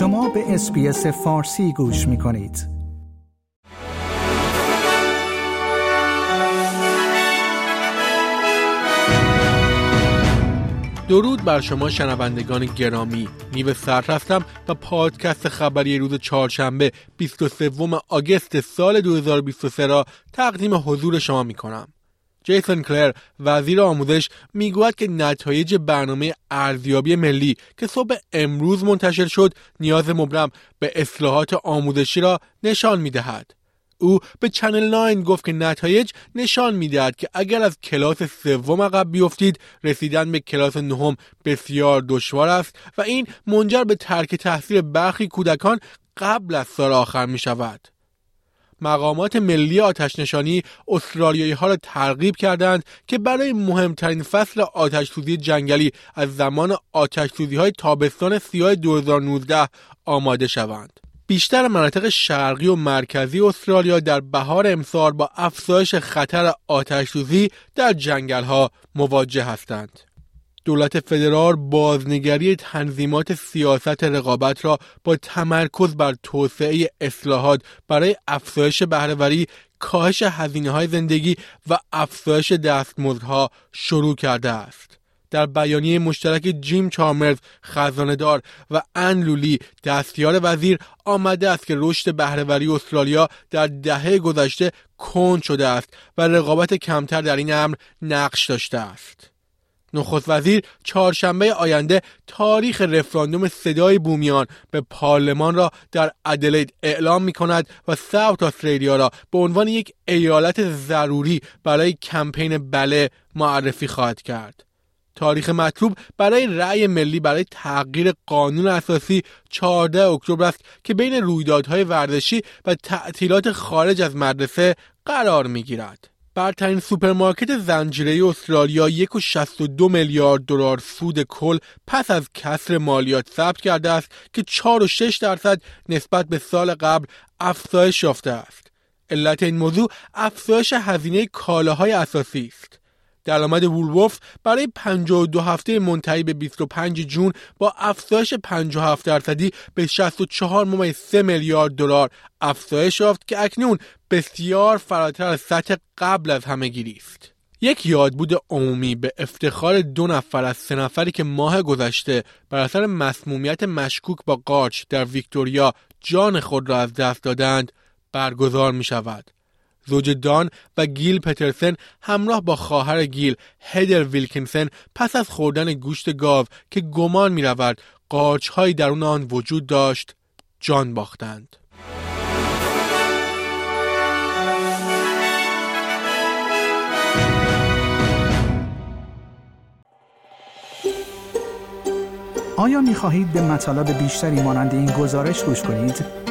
شما به SBS فارسی گوش می کنید. درود بر شما شنوندگان گرامی نیو سرد هستم و پادکست خبری روز چهارشنبه 23 آگست سال 2023 را تقدیم حضور شما می کنم. جیسون کلیر وزیر آموزش می‌گوید که نتایج برنامه ارزیابی ملی که صبح امروز منتشر شد نیاز مبرم به اصلاحات آموزشی را نشان می‌دهد. او به چنل 9 گفت که نتایج نشان می‌دهد که اگر از کلاس سوم عقب بیفتید رسیدن به کلاس نهم بسیار دشوار است و این منجر به ترک تحصیل برخی کودکان قبل از سال آخر می شود. مقامات ملی آتش نشانی استرالیایی ها را ترغیب کردند که برای مهمترین فصل آتش سوزی جنگلی از زمان آتش سوزی های تابستان سیاه 2019 آماده شوند. بیشتر مناطق شرقی و مرکزی استرالیا در بهار امسال با افزایش خطر آتش سوزی در جنگل ها مواجه هستند. دولت فدرال بازنگری تنظیمات سیاست رقابت را با تمرکز بر توسعه اصلاحات برای افزایش بهرهوری کاهش هزینه های زندگی و افزایش دستمزدها شروع کرده است. در بیانیه مشترک جیم چارمرز خزاندار و ان لولی دستیار وزیر آمده است که رشد بهرهوری استرالیا در دهه گذشته کند شده است و رقابت کمتر در این امر نقش داشته است. نخست وزیر چهارشنبه آینده تاریخ رفراندوم صدای بومیان به پارلمان را در ادلید اعلام می کند و ساوت استرالیا را به عنوان یک ایالت ضروری برای کمپین بله معرفی خواهد کرد. تاریخ مطلوب برای رأی ملی برای تغییر قانون اساسی 14 اکتبر است که بین رویدادهای ورزشی و تعطیلات خارج از مدرسه قرار می گیرد. برترین سوپرمارکت زنجیره استرالیا 1.62 میلیارد دلار سود کل پس از کسر مالیات ثبت کرده است که 4.6 درصد نسبت به سال قبل افزایش یافته است. علت این موضوع افزایش هزینه کالاهای اساسی است. درآمد وولوف برای 52 هفته منتهی به 25 جون با افزایش 57 درصدی به 64 ممیز 3 میلیارد دلار افزایش یافت که اکنون بسیار فراتر از سطح قبل از همهگیری است. یک یادبود عمومی به افتخار دو نفر از سه نفری که ماه گذشته بر اثر مسمومیت مشکوک با قارچ در ویکتوریا جان خود را از دست دادند برگزار می شود. زوج دان و گیل پترسن همراه با خواهر گیل هدر ویلکینسن پس از خوردن گوشت گاو که گمان می رود قارچ های درون آن وجود داشت جان باختند. آیا می خواهید به مطالب بیشتری مانند این گزارش گوش کنید؟